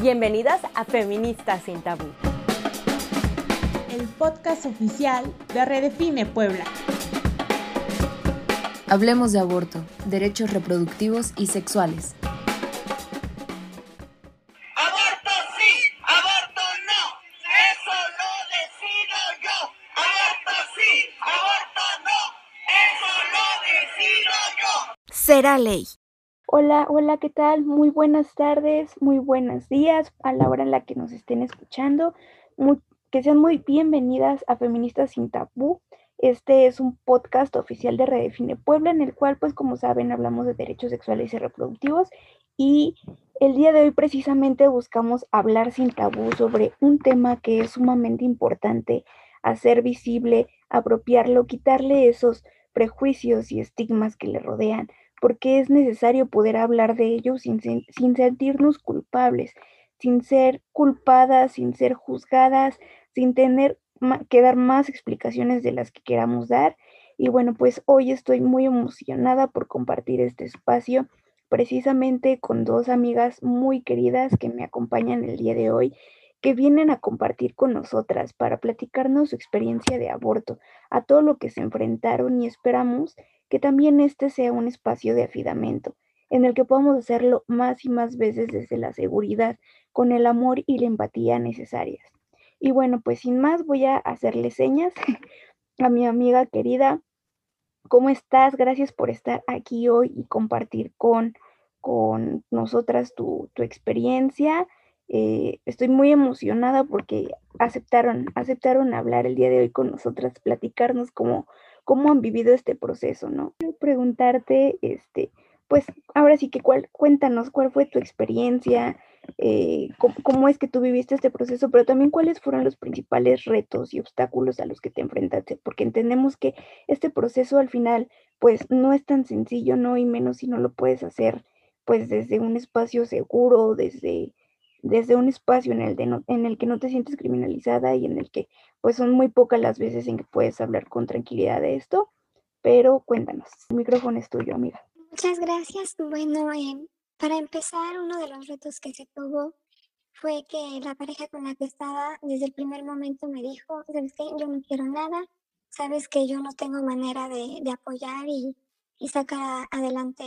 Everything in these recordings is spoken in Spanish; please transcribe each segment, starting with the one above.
Bienvenidas a Feministas sin Tabú. El podcast oficial de Redefine Puebla. Hablemos de aborto, derechos reproductivos y sexuales. Aborto sí, aborto no, eso lo decido yo. Aborto sí, aborto no, eso lo decido yo. Será ley. Hola, hola, ¿qué tal? Muy buenas tardes, muy buenos días a la hora en la que nos estén escuchando. que sean muy bienvenidas a Feministas sin Tabú. Este es un podcast oficial de Redefine Puebla en el cual, pues como saben, hablamos de derechos sexuales y reproductivos y el día de hoy precisamente buscamos hablar sin tabú sobre un tema que es sumamente importante, hacer visible, apropiarlo, quitarle esos prejuicios y estigmas que le rodean, porque es necesario poder hablar de ello sin, sin sentirnos culpables, sin ser culpadas, sin ser juzgadas, sin tener que dar más explicaciones de las que queramos dar. Y bueno, pues hoy estoy muy emocionada por compartir este espacio precisamente con dos amigas muy queridas que me acompañan el día de hoy, que vienen a compartir con nosotras para platicarnos su experiencia de aborto, a todo lo que se enfrentaron y esperamos que también este sea un espacio de afidamento en el que podamos hacerlo más y más veces desde la seguridad, con el amor y la empatía necesarias. Y bueno, pues sin más voy a hacerle señas a mi amiga querida. ¿Cómo estás? Gracias por estar aquí hoy y compartir con, con nosotras tu, experiencia. Eh, estoy muy emocionada porque aceptaron, aceptaron hablar el día de hoy con nosotras, platicarnos cómo, cómo han vivido este proceso, ¿no? Quiero preguntarte, este, pues ahora sí que cuál, cuéntanos cuál fue tu experiencia, eh, cómo, es que tú viviste este proceso, pero también cuáles fueron los principales retos y obstáculos a los que te enfrentaste, porque entendemos que este proceso al final, pues no es tan sencillo, no y menos si no lo puedes hacer, pues desde un espacio seguro, desde, desde un espacio en el, de en el que no te sientes criminalizada y en el que pues son muy pocas las veces en que puedes hablar con tranquilidad de esto, pero cuéntanos, el micrófono es tuyo, amiga. Muchas gracias. Bueno, eh, para empezar, uno de los retos que se tuvo fue que la pareja con la que estaba desde el primer momento me dijo, ¿sabes qué? Yo no quiero nada, sabes que yo no tengo manera de, de apoyar y, y sacar adelante,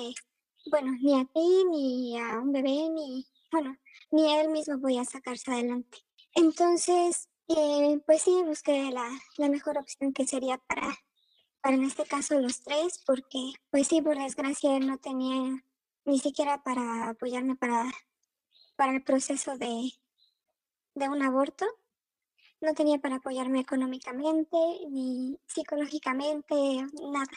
bueno, ni a ti, ni a un bebé, ni, bueno, ni a él mismo voy a sacarse adelante. Entonces, eh, pues sí, busqué la, la, mejor opción que sería para, para en este caso los tres, porque pues sí, por desgracia no tenía ni siquiera para apoyarme para, para el proceso de, de un aborto. No tenía para apoyarme económicamente ni psicológicamente, nada.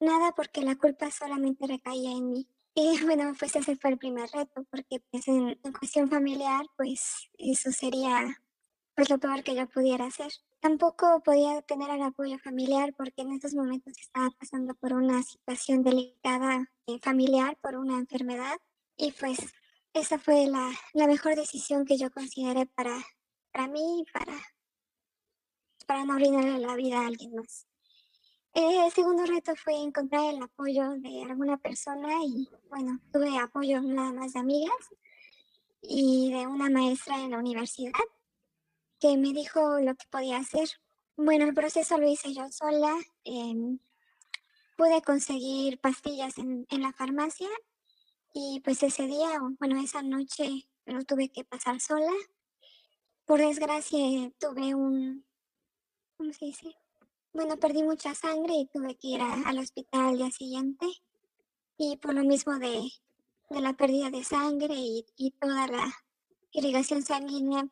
Nada porque la culpa solamente recaía en mí. Y bueno, pues ese fue el primer reto, porque pues en cuestión familiar, pues eso sería pues lo peor que yo pudiera hacer. Tampoco podía tener el apoyo familiar porque en estos momentos estaba pasando por una situación delicada eh, familiar, por una enfermedad y pues esa fue la, la mejor decisión que yo consideré para, para mí y para, para no arruinarle la vida a alguien más. El segundo reto fue encontrar el apoyo de alguna persona y bueno, tuve apoyo nada más de amigas y de una maestra en la universidad que me dijo lo que podía hacer. Bueno, el proceso lo hice yo sola. Em, pude conseguir pastillas en, en, la farmacia y pues ese día, bueno, esa noche lo tuve que pasar sola. Por desgracia tuve un, ¿cómo se dice? Bueno, perdí mucha sangre y tuve que ir al hospital al día siguiente. Y por lo mismo de, de la pérdida de sangre y, y toda la irrigación sanguínea,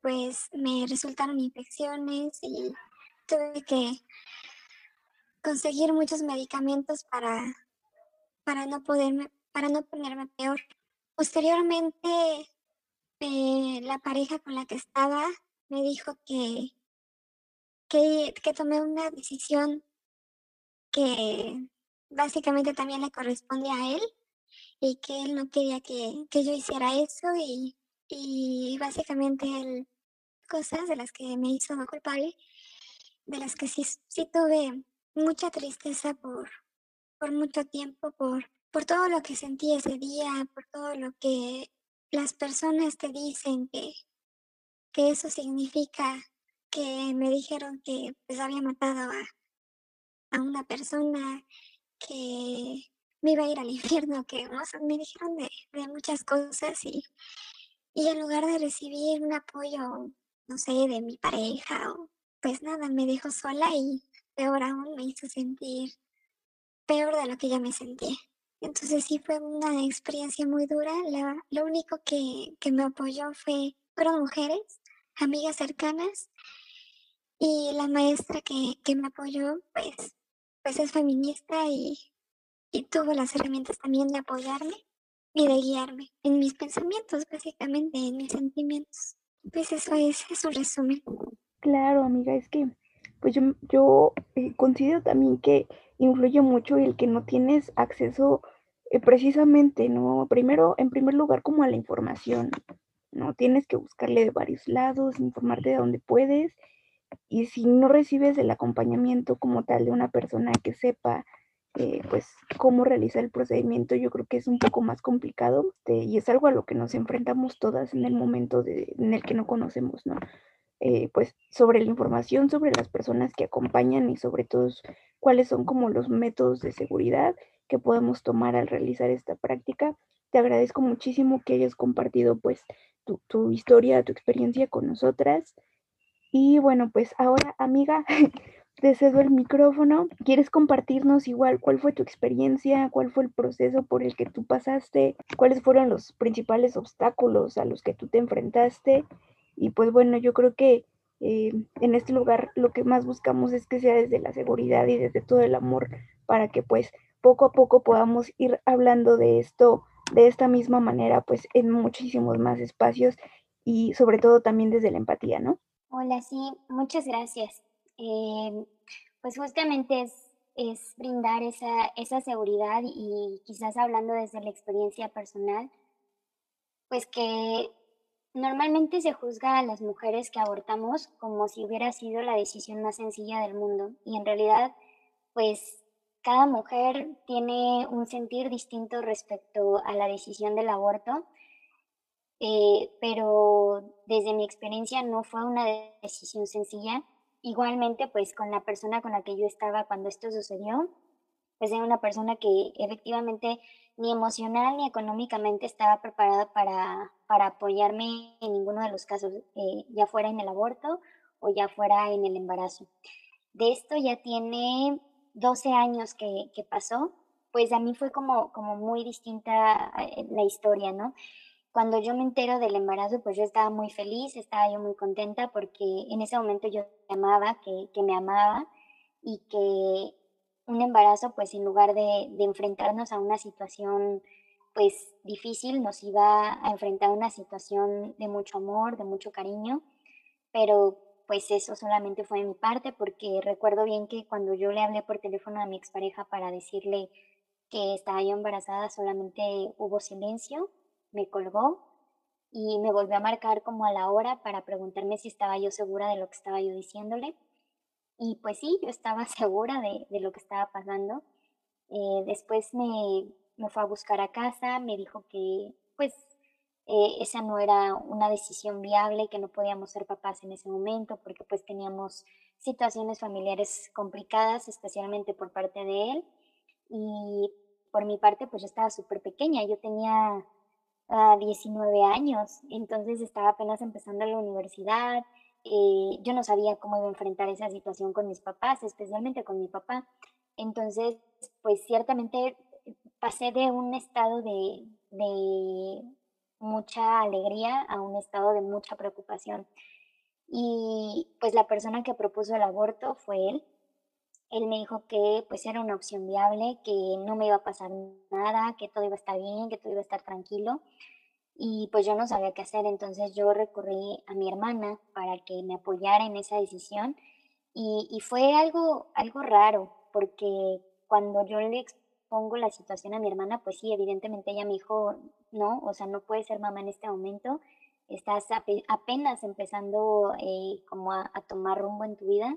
pues me resultaron infecciones y tuve que conseguir muchos medicamentos para, para no poderme, para no ponerme peor. Posteriormente, eh, la pareja con la que estaba me dijo que, que, que tomé una decisión que básicamente también le correspondía a él y que él no quería que, que yo hiciera eso y y básicamente cosas de las que me hizo culpable, de las que sí, sí tuve mucha tristeza por, por mucho tiempo, por, por todo lo que sentí ese día, por todo lo que las personas te dicen que, que eso significa que me dijeron que pues había matado a, a una persona, que me iba a ir al infierno, que me dijeron de, de muchas cosas y, y en lugar de recibir un apoyo, no sé, de mi pareja pues nada, me dejó sola y peor aún me hizo sentir peor de lo que ya me sentía. Entonces sí fue una experiencia muy dura. La, lo único que, que me apoyó fue, fueron mujeres, amigas cercanas, y la maestra que, que me apoyó, pues, pues es feminista y, y tuvo las herramientas también de apoyarme y de guiarme en mis pensamientos, básicamente, en mis sentimientos. Pues eso es, es un resumen. Claro, amiga, es que pues yo, yo eh, considero también que influye mucho el que no tienes acceso eh, precisamente, ¿no? Primero, en primer lugar, como a la información, ¿no? Tienes que buscarle de varios lados, informarte de donde puedes, y si no recibes el acompañamiento como tal de una persona que sepa, eh, pues, cómo realizar el procedimiento, yo creo que es un poco más complicado, y es algo a lo que nos enfrentamos todas en el momento de, en el que no conocemos, ¿no? Eh, pues sobre la información, sobre las personas que acompañan y sobre todo cuáles son como los métodos de seguridad que podemos tomar al realizar esta práctica. Te agradezco muchísimo que hayas compartido pues tu, tu historia, tu experiencia con nosotras. Y bueno, pues ahora, amiga, te cedo el micrófono. ¿Quieres compartirnos igual cuál fue tu experiencia, cuál fue el proceso por el que tú pasaste, cuáles fueron los principales obstáculos a los que tú te enfrentaste? Y pues bueno, yo creo que eh, en este lugar lo que más buscamos es que sea desde la seguridad y desde todo el amor para que pues poco a poco podamos ir hablando de esto de esta misma manera pues en muchísimos más espacios y sobre todo también desde la empatía, ¿no? Hola, sí, muchas gracias. Eh, pues justamente es, es brindar esa, esa seguridad y quizás hablando desde la experiencia personal, pues que Normalmente se juzga a las mujeres que abortamos como si hubiera sido la decisión más sencilla del mundo y en realidad pues cada mujer tiene un sentir distinto respecto a la decisión del aborto, eh, pero desde mi experiencia no fue una decisión sencilla. Igualmente pues con la persona con la que yo estaba cuando esto sucedió, pues era una persona que efectivamente ni emocional ni económicamente estaba preparada para, para apoyarme en ninguno de los casos, eh, ya fuera en el aborto o ya fuera en el embarazo. De esto ya tiene 12 años que, que pasó, pues a mí fue como, como muy distinta eh, la historia, ¿no? Cuando yo me entero del embarazo, pues yo estaba muy feliz, estaba yo muy contenta porque en ese momento yo amaba, que, que me amaba y que un embarazo, pues en lugar de, de, enfrentarnos a una situación pues difícil, nos iba a enfrentar a una situación de mucho amor, de mucho cariño, pero pues eso solamente fue de mi parte porque recuerdo bien que cuando yo le hablé por teléfono a mi expareja para decirle que estaba yo embarazada, solamente hubo silencio, me colgó y me volvió a marcar como a la hora para preguntarme si estaba yo segura de lo que estaba yo diciéndole y pues sí, yo estaba segura de, de lo que estaba pasando. Eh, después me, me, fue a buscar a casa, me dijo que pues eh, esa no era una decisión viable, que no podíamos ser papás en ese momento porque pues teníamos situaciones familiares complicadas, especialmente por parte de él. Y por mi parte pues yo estaba súper pequeña, yo tenía ah, 19 años, entonces estaba apenas empezando la universidad, eh, yo no sabía cómo iba a enfrentar esa situación con mis papás, especialmente con mi papá. Entonces, pues ciertamente pasé de un estado de, de mucha alegría a un estado de mucha preocupación. Y pues la persona que propuso el aborto fue él. Él me dijo que pues era una opción viable, que no me iba a pasar nada, que todo iba a estar bien, que todo iba a estar tranquilo y pues yo no sabía qué hacer, entonces yo recurrí a mi hermana para que me apoyara en esa decisión y, y fue algo, algo raro, porque cuando yo le expongo la situación a mi hermana, pues sí, evidentemente ella me dijo, no, o sea, no puedes ser mamá en este momento, estás apenas empezando eh, como a, a, tomar rumbo en tu vida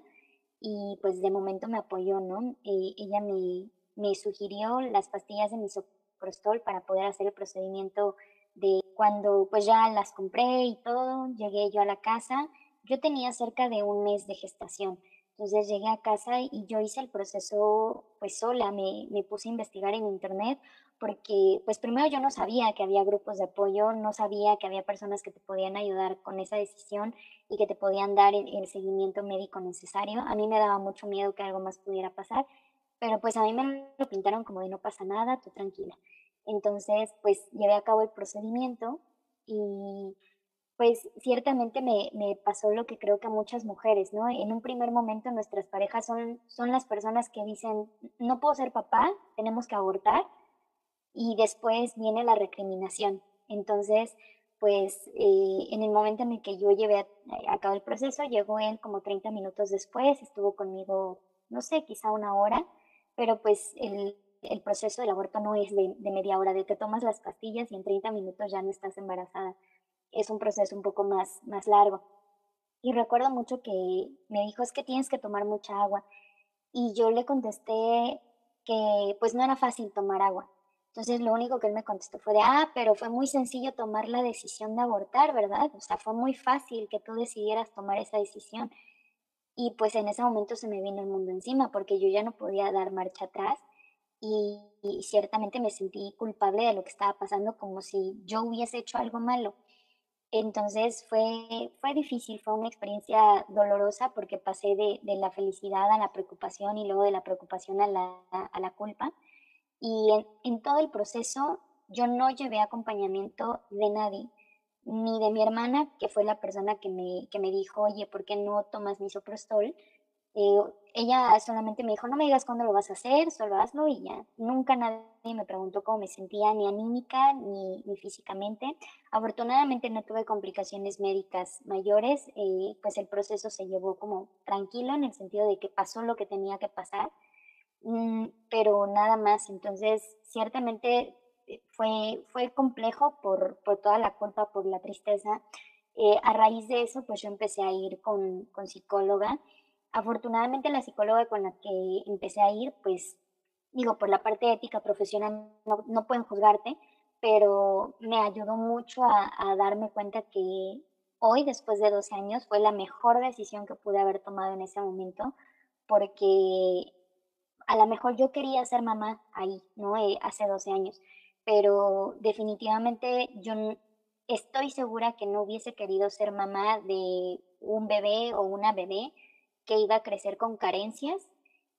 y pues de momento me apoyó, ¿no? Eh, ella me, me sugirió las pastillas de misoprostol para poder hacer el procedimiento de cuando pues ya las compré y todo, llegué yo a la casa, yo tenía cerca de un mes de gestación. Entonces llegué a casa y yo hice el proceso pues sola, me, me, puse a investigar en internet porque pues primero yo no sabía que había grupos de apoyo, no sabía que había personas que te podían ayudar con esa decisión y que te podían dar el, el seguimiento médico necesario. A mí me daba mucho miedo que algo más pudiera pasar, pero pues a mí me lo pintaron como de no pasa nada, tú tranquila. Entonces pues llevé a cabo el procedimiento y pues ciertamente me, me, pasó lo que creo que a muchas mujeres, ¿no? En un primer momento nuestras parejas son, son las personas que dicen, no puedo ser papá, tenemos que abortar, y después viene la recriminación. Entonces, pues eh, en el momento en el que yo llevé a, a, cabo el proceso, llegó él como 30 minutos después, estuvo conmigo, no sé, quizá una hora, pero pues el, el proceso del aborto no es de, de media hora, de que tomas las pastillas y en 30 minutos ya no estás embarazada es un proceso un poco más, más largo. Y recuerdo mucho que me dijo, es que tienes que tomar mucha agua. Y yo le contesté que pues no era fácil tomar agua. Entonces lo único que él me contestó fue de, ah, pero fue muy sencillo tomar la decisión de abortar, ¿verdad? O sea, fue muy fácil que tú decidieras tomar esa decisión. Y pues en ese momento se me vino el mundo encima porque yo ya no podía dar marcha atrás y, ciertamente me sentí culpable de lo que estaba pasando como si yo hubiese hecho algo malo. Entonces fue, fue difícil, fue una experiencia dolorosa porque pasé de, de, la felicidad a la preocupación y luego de la preocupación a la, a la culpa. Y en, en, todo el proceso yo no llevé acompañamiento de nadie, ni de mi hermana, que fue la persona que me, que me dijo, oye, ¿por qué no tomas misoprostol? Eh, ella solamente me dijo, no me digas cuándo lo vas a hacer, solo hazlo y ya. Nunca nadie me preguntó cómo me sentía, ni anímica, ni, ni físicamente. Afortunadamente no tuve complicaciones médicas mayores, eh, pues el proceso se llevó como tranquilo en el sentido de que pasó lo que tenía que pasar, pero nada más. Entonces, ciertamente eh, fue, fue complejo por, por toda la culpa, por la tristeza. Eh, a raíz de eso, pues yo empecé a ir con, con psicóloga Afortunadamente la psicóloga con la que empecé a ir, pues digo, por la parte ética profesional no, no pueden juzgarte, pero me ayudó mucho a, a, darme cuenta que hoy, después de 12 años, fue la mejor decisión que pude haber tomado en ese momento, porque a lo mejor yo quería ser mamá ahí, ¿no? Eh, hace 12 años, pero definitivamente yo estoy segura que no hubiese querido ser mamá de un bebé o una bebé que iba a crecer con carencias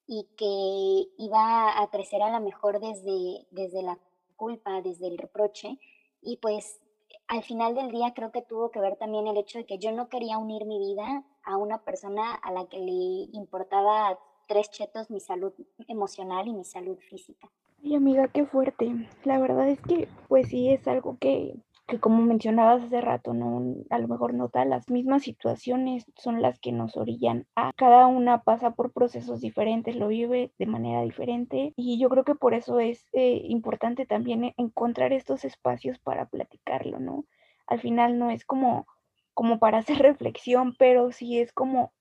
y que iba a crecer a lo mejor desde, desde la culpa, desde el reproche. Y pues al final del día creo que tuvo que ver también el hecho de que yo no quería unir mi vida a una persona a la que le importaba tres chetos mi salud emocional y mi salud física. Y amiga, qué fuerte. La verdad es que pues sí es algo que que como mencionabas hace rato, ¿no? A lo mejor nota las mismas situaciones son las que nos orillan a cada una pasa por procesos diferentes, lo vive de manera diferente y yo creo que por eso es eh, importante también encontrar estos espacios para platicarlo, ¿no? Al final no es como, como para hacer reflexión, pero sí es como,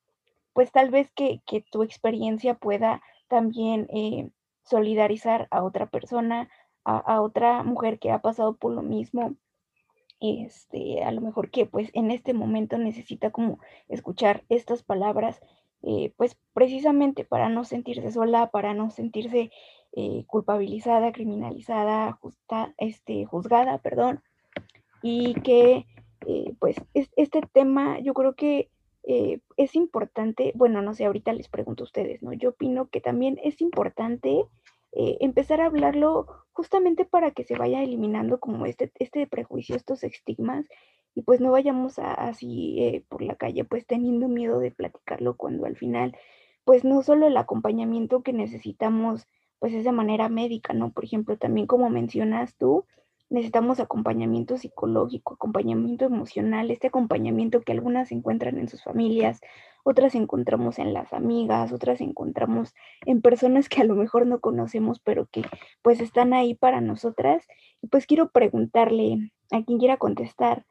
pues tal vez que, que tu experiencia pueda también eh, solidarizar a otra persona, a, otra mujer que ha pasado por lo mismo este, a lo mejor que pues en este momento necesita como escuchar estas palabras, eh, pues precisamente para no sentirse sola, para no sentirse eh, culpabilizada, criminalizada, justa, este, juzgada, perdón, y que pues es, este tema yo creo que es importante, bueno, no sé, ahorita les pregunto a ustedes, ¿no? Yo opino que también es importante eh, empezar a hablarlo justamente para que se vaya eliminando como este, este prejuicio, estos estigmas, y pues no vayamos a, así eh, por la calle pues teniendo miedo de platicarlo cuando al final pues no solo el acompañamiento que necesitamos pues es de manera médica, ¿no? Por ejemplo, también como mencionas tú, necesitamos acompañamiento psicológico, acompañamiento emocional, este acompañamiento que algunas encuentran en sus familias, otras encontramos en las amigas, otras encontramos en personas que a lo mejor no conocemos, pero que pues están ahí para nosotras. Y pues quiero preguntarle a quien quiera contestar,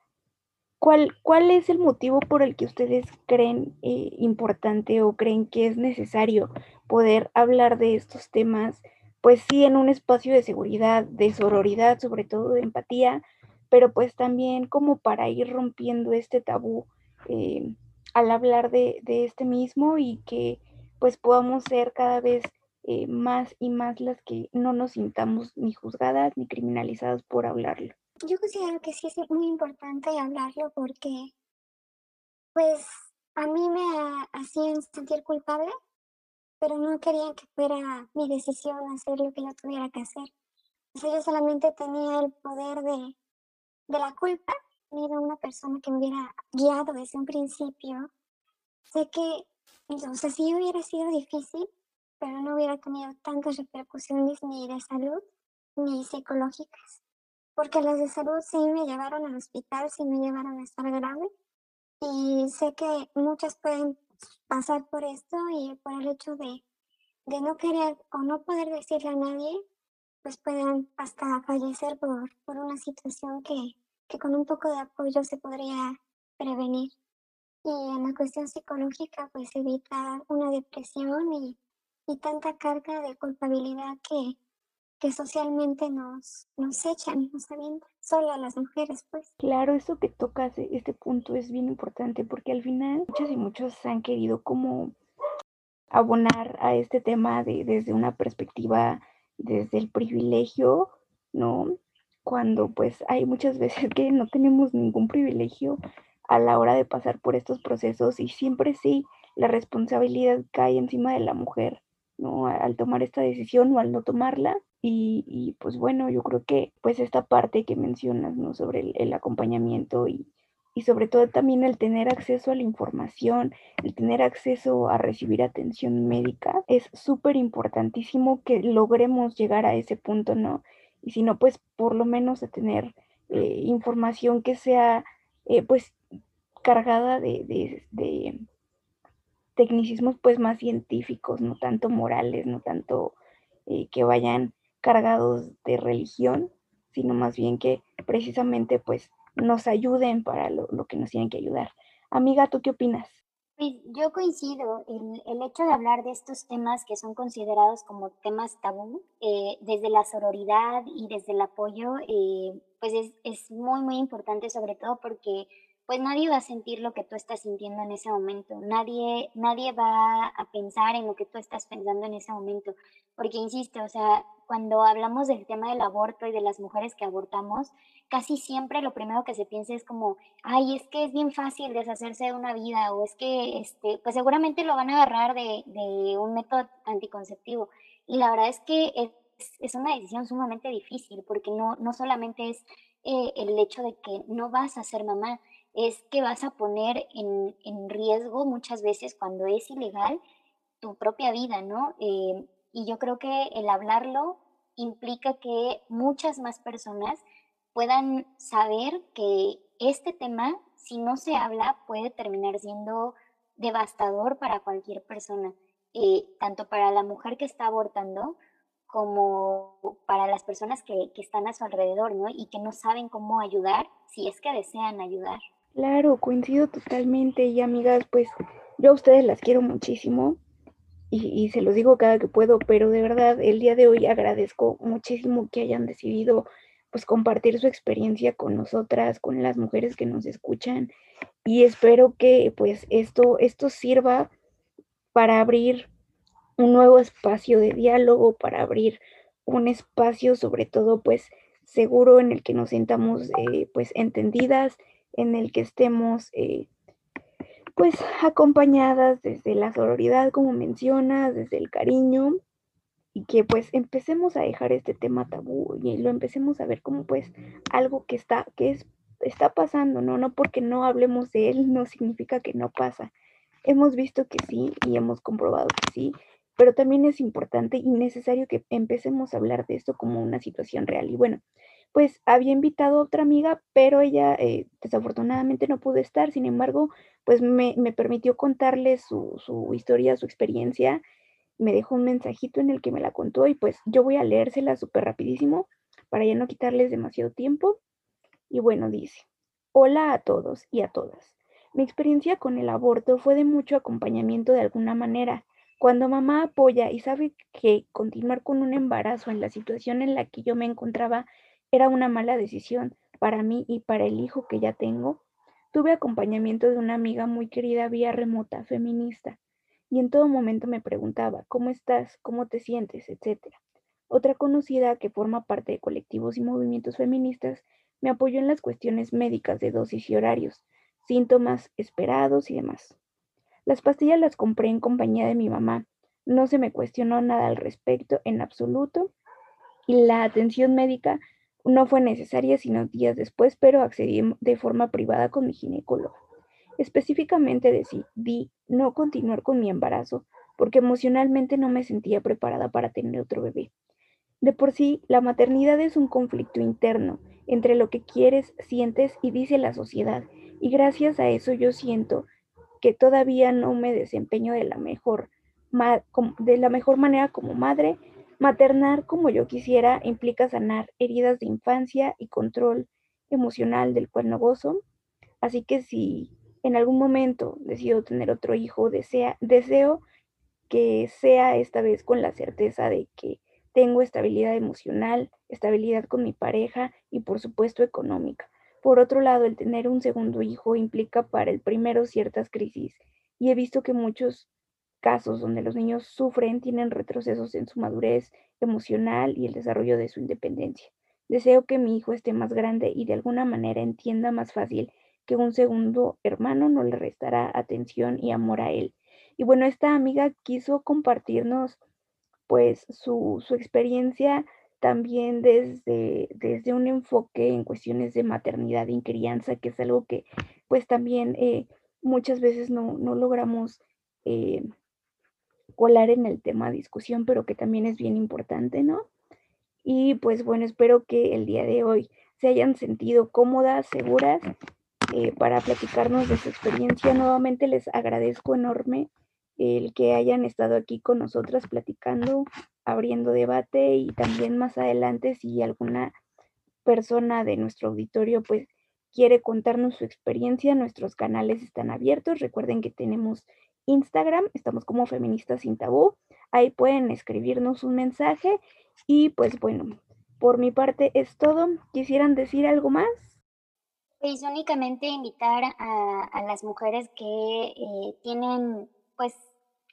¿cuál, cuál es el motivo por el que ustedes creen eh, importante o creen que es necesario poder hablar de estos temas? Pues sí, en un espacio de seguridad, de sororidad, sobre todo de empatía, pero pues también como para ir rompiendo este tabú eh, al hablar de, de, este mismo y que pues podamos ser cada vez eh, más y más las que no nos sintamos ni juzgadas ni criminalizadas por hablarlo. Yo considero que sí es muy importante hablarlo porque pues a mí me hacían sentir culpable, pero no querían que fuera mi decisión hacer lo que yo tuviera que hacer. O sea, yo solamente tenía el poder de, de la culpa, era una persona que me hubiera guiado desde un principio. Sé que, o sea, sí hubiera sido difícil, pero no hubiera tenido tantas repercusiones ni de salud ni psicológicas. Porque las de salud sí me llevaron al hospital, sí me llevaron a estar grave. Y sé que muchas pueden pasar por esto y por el hecho de, de no querer o no poder decirle a nadie, pues pueden hasta fallecer por, por una situación que, que con un poco de apoyo se podría prevenir. Y en la cuestión psicológica, pues evita una depresión y, y tanta carga de culpabilidad que, que socialmente nos, nos echan, nos avientan, solo a las mujeres, pues. Claro, eso que tocas, este punto es bien importante porque al final muchos y muchos han querido como abonar a este tema de, desde una perspectiva desde el privilegio, ¿no? Cuando pues hay muchas veces que no tenemos ningún privilegio a la hora de pasar por estos procesos y siempre sí la responsabilidad cae encima de la mujer, ¿no? Al tomar esta decisión o al no tomarla. Y, pues bueno, yo creo que pues esta parte que mencionas, ¿no? Sobre el, el acompañamiento y, y sobre todo también el tener acceso a la información, el tener acceso a recibir atención médica, es súper importantísimo que logremos llegar a ese punto, ¿no? Y si no, pues por lo menos a tener eh, información que sea, eh, pues, cargada de, de, de, tecnicismos, pues, más científicos, no tanto morales, no tanto eh, que vayan cargados de religión, sino más bien que precisamente, pues, nos ayuden para lo, lo, que nos tienen que ayudar. Amiga, ¿tú qué opinas? Pues yo coincido, el, el, hecho de hablar de estos temas que son considerados como temas tabú, eh, desde la sororidad y desde el apoyo, eh, pues es, es muy, muy importante, sobre todo porque pues nadie va a sentir lo que tú estás sintiendo en ese momento, nadie, nadie va a pensar en lo que tú estás pensando en ese momento, porque insisto, o sea, cuando hablamos del tema del aborto y de las mujeres que abortamos, casi siempre lo primero que se piensa es como, ay, es que es bien fácil deshacerse de una vida, o es que, este, pues seguramente lo van a agarrar de, un método anticonceptivo. Y la verdad es que es, es una decisión sumamente difícil, porque no, no solamente es eh, el hecho de que no vas a ser mamá, es que vas a poner en, en riesgo muchas veces cuando es ilegal tu propia vida, ¿no? Eh, y yo creo que el hablarlo implica que muchas más personas puedan saber que este tema, si no se habla, puede terminar siendo devastador para cualquier persona, eh, tanto para la mujer que está abortando como para las personas que, que, están a su alrededor, ¿no? Y que no saben cómo ayudar si es que desean ayudar. Claro, coincido totalmente y amigas, pues yo a ustedes las quiero muchísimo y, se los digo cada que puedo, pero de verdad el día de hoy agradezco muchísimo que hayan decidido pues compartir su experiencia con nosotras, con las mujeres que nos escuchan y espero que pues esto, esto sirva para abrir un nuevo espacio de diálogo, para abrir un espacio sobre todo pues seguro en el que nos sintamos eh, pues entendidas, en el que estemos eh, pues acompañadas desde la sororidad como mencionas, desde el cariño y que pues empecemos a dejar este tema tabú y lo empecemos a ver como pues algo que está, que es, está pasando, ¿no? No porque no hablemos de él no significa que no pasa. Hemos visto que sí y hemos comprobado que sí, pero también es importante y necesario que empecemos a hablar de esto como una situación real. Y bueno, pues había invitado a otra amiga, pero ella eh, desafortunadamente no pudo estar, sin embargo, pues me, me permitió contarle su, su historia, su experiencia me dejó un mensajito en el que me la contó y pues yo voy a leérsela súper rapidísimo para ya no quitarles demasiado tiempo. Y bueno, dice, hola a todos y a todas. Mi experiencia con el aborto fue de mucho acompañamiento de alguna manera. Cuando mamá apoya y sabe que continuar con un embarazo en la situación en la que yo me encontraba era una mala decisión, para mí y para el hijo que ya tengo, tuve acompañamiento de una amiga muy querida vía remota, feminista, y en todo momento me preguntaba, ¿cómo estás? ¿Cómo te sientes? etcétera. Otra conocida que forma parte de colectivos y movimientos feministas me apoyó en las cuestiones médicas de dosis y horarios, síntomas esperados y demás. Las pastillas las compré en compañía de mi mamá. No se me cuestionó nada al respecto en absoluto y la atención médica no fue necesaria sino días después, pero accedí de forma privada con mi ginecóloga. Específicamente decidí no continuar con mi embarazo porque emocionalmente no me sentía preparada para tener otro bebé. De por sí, la maternidad es un conflicto interno entre lo que quieres, sientes y dice la sociedad, y gracias a eso yo siento que todavía no me desempeño de la mejor, de la mejor manera como madre. Maternar como yo quisiera implica sanar heridas de infancia y control emocional del cual no gozo. Así que si en algún momento decido tener otro hijo, desea, deseo que sea esta vez con la certeza de que tengo estabilidad emocional, estabilidad con mi pareja y por supuesto económica. Por otro lado, el tener un segundo hijo implica para el primero ciertas crisis y he visto que muchos casos donde los niños sufren tienen retrocesos en su madurez emocional y el desarrollo de su independencia. Deseo que mi hijo esté más grande y de alguna manera entienda más fácil que un segundo hermano no le restará atención y amor a él. Y bueno, esta amiga quiso compartirnos pues su, experiencia también desde, desde un enfoque en cuestiones de maternidad y crianza, que es algo que pues también eh, muchas veces no, logramos eh, colar en el tema de discusión, pero que también es bien importante, ¿no? Y pues bueno, espero que el día de hoy se hayan sentido cómodas, seguras eh, para platicarnos de su experiencia. Nuevamente les agradezco enorme el que hayan estado aquí con nosotras platicando, abriendo debate y también más adelante si alguna persona de nuestro auditorio pues quiere contarnos su experiencia, nuestros canales están abiertos. Recuerden que tenemos Instagram, estamos como Feministas sin Tabú. Ahí pueden escribirnos un mensaje y pues bueno, por mi parte es todo. ¿Quisieran decir algo más? Pues únicamente invitar a, las mujeres que eh, tienen pues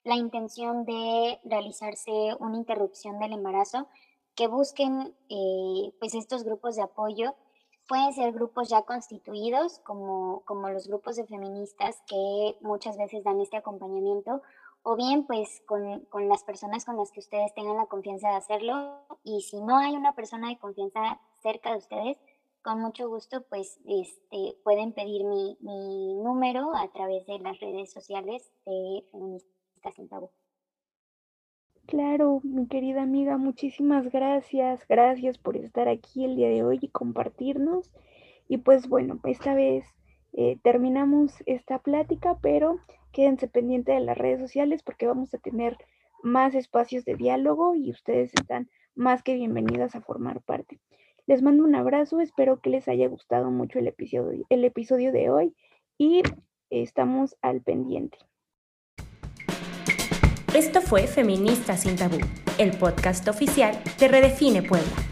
la intención de realizarse una interrupción del embarazo, que busquen eh, pues estos grupos de apoyo. Pueden ser grupos ya constituidos, como, como los grupos de feministas que muchas veces dan este acompañamiento, o bien pues con, con, las personas con las que ustedes tengan la confianza de hacerlo. Y si no hay una persona de confianza cerca de ustedes, con mucho gusto, pues este, pueden pedir mi, mi número a través de las redes sociales de Feministas sin Tabú. Claro, mi querida amiga, muchísimas gracias. Gracias por estar aquí el día de hoy y compartirnos. Y pues bueno, esta vez eh, terminamos esta plática, pero quédense pendientes de las redes sociales porque vamos a tener más espacios de diálogo y ustedes están más que bienvenidas a formar parte. Les mando un abrazo, espero que les haya gustado mucho el episodio, el episodio de hoy y estamos al pendiente. Esto fue Feminista sin Tabú, el podcast oficial de Redefine Puebla.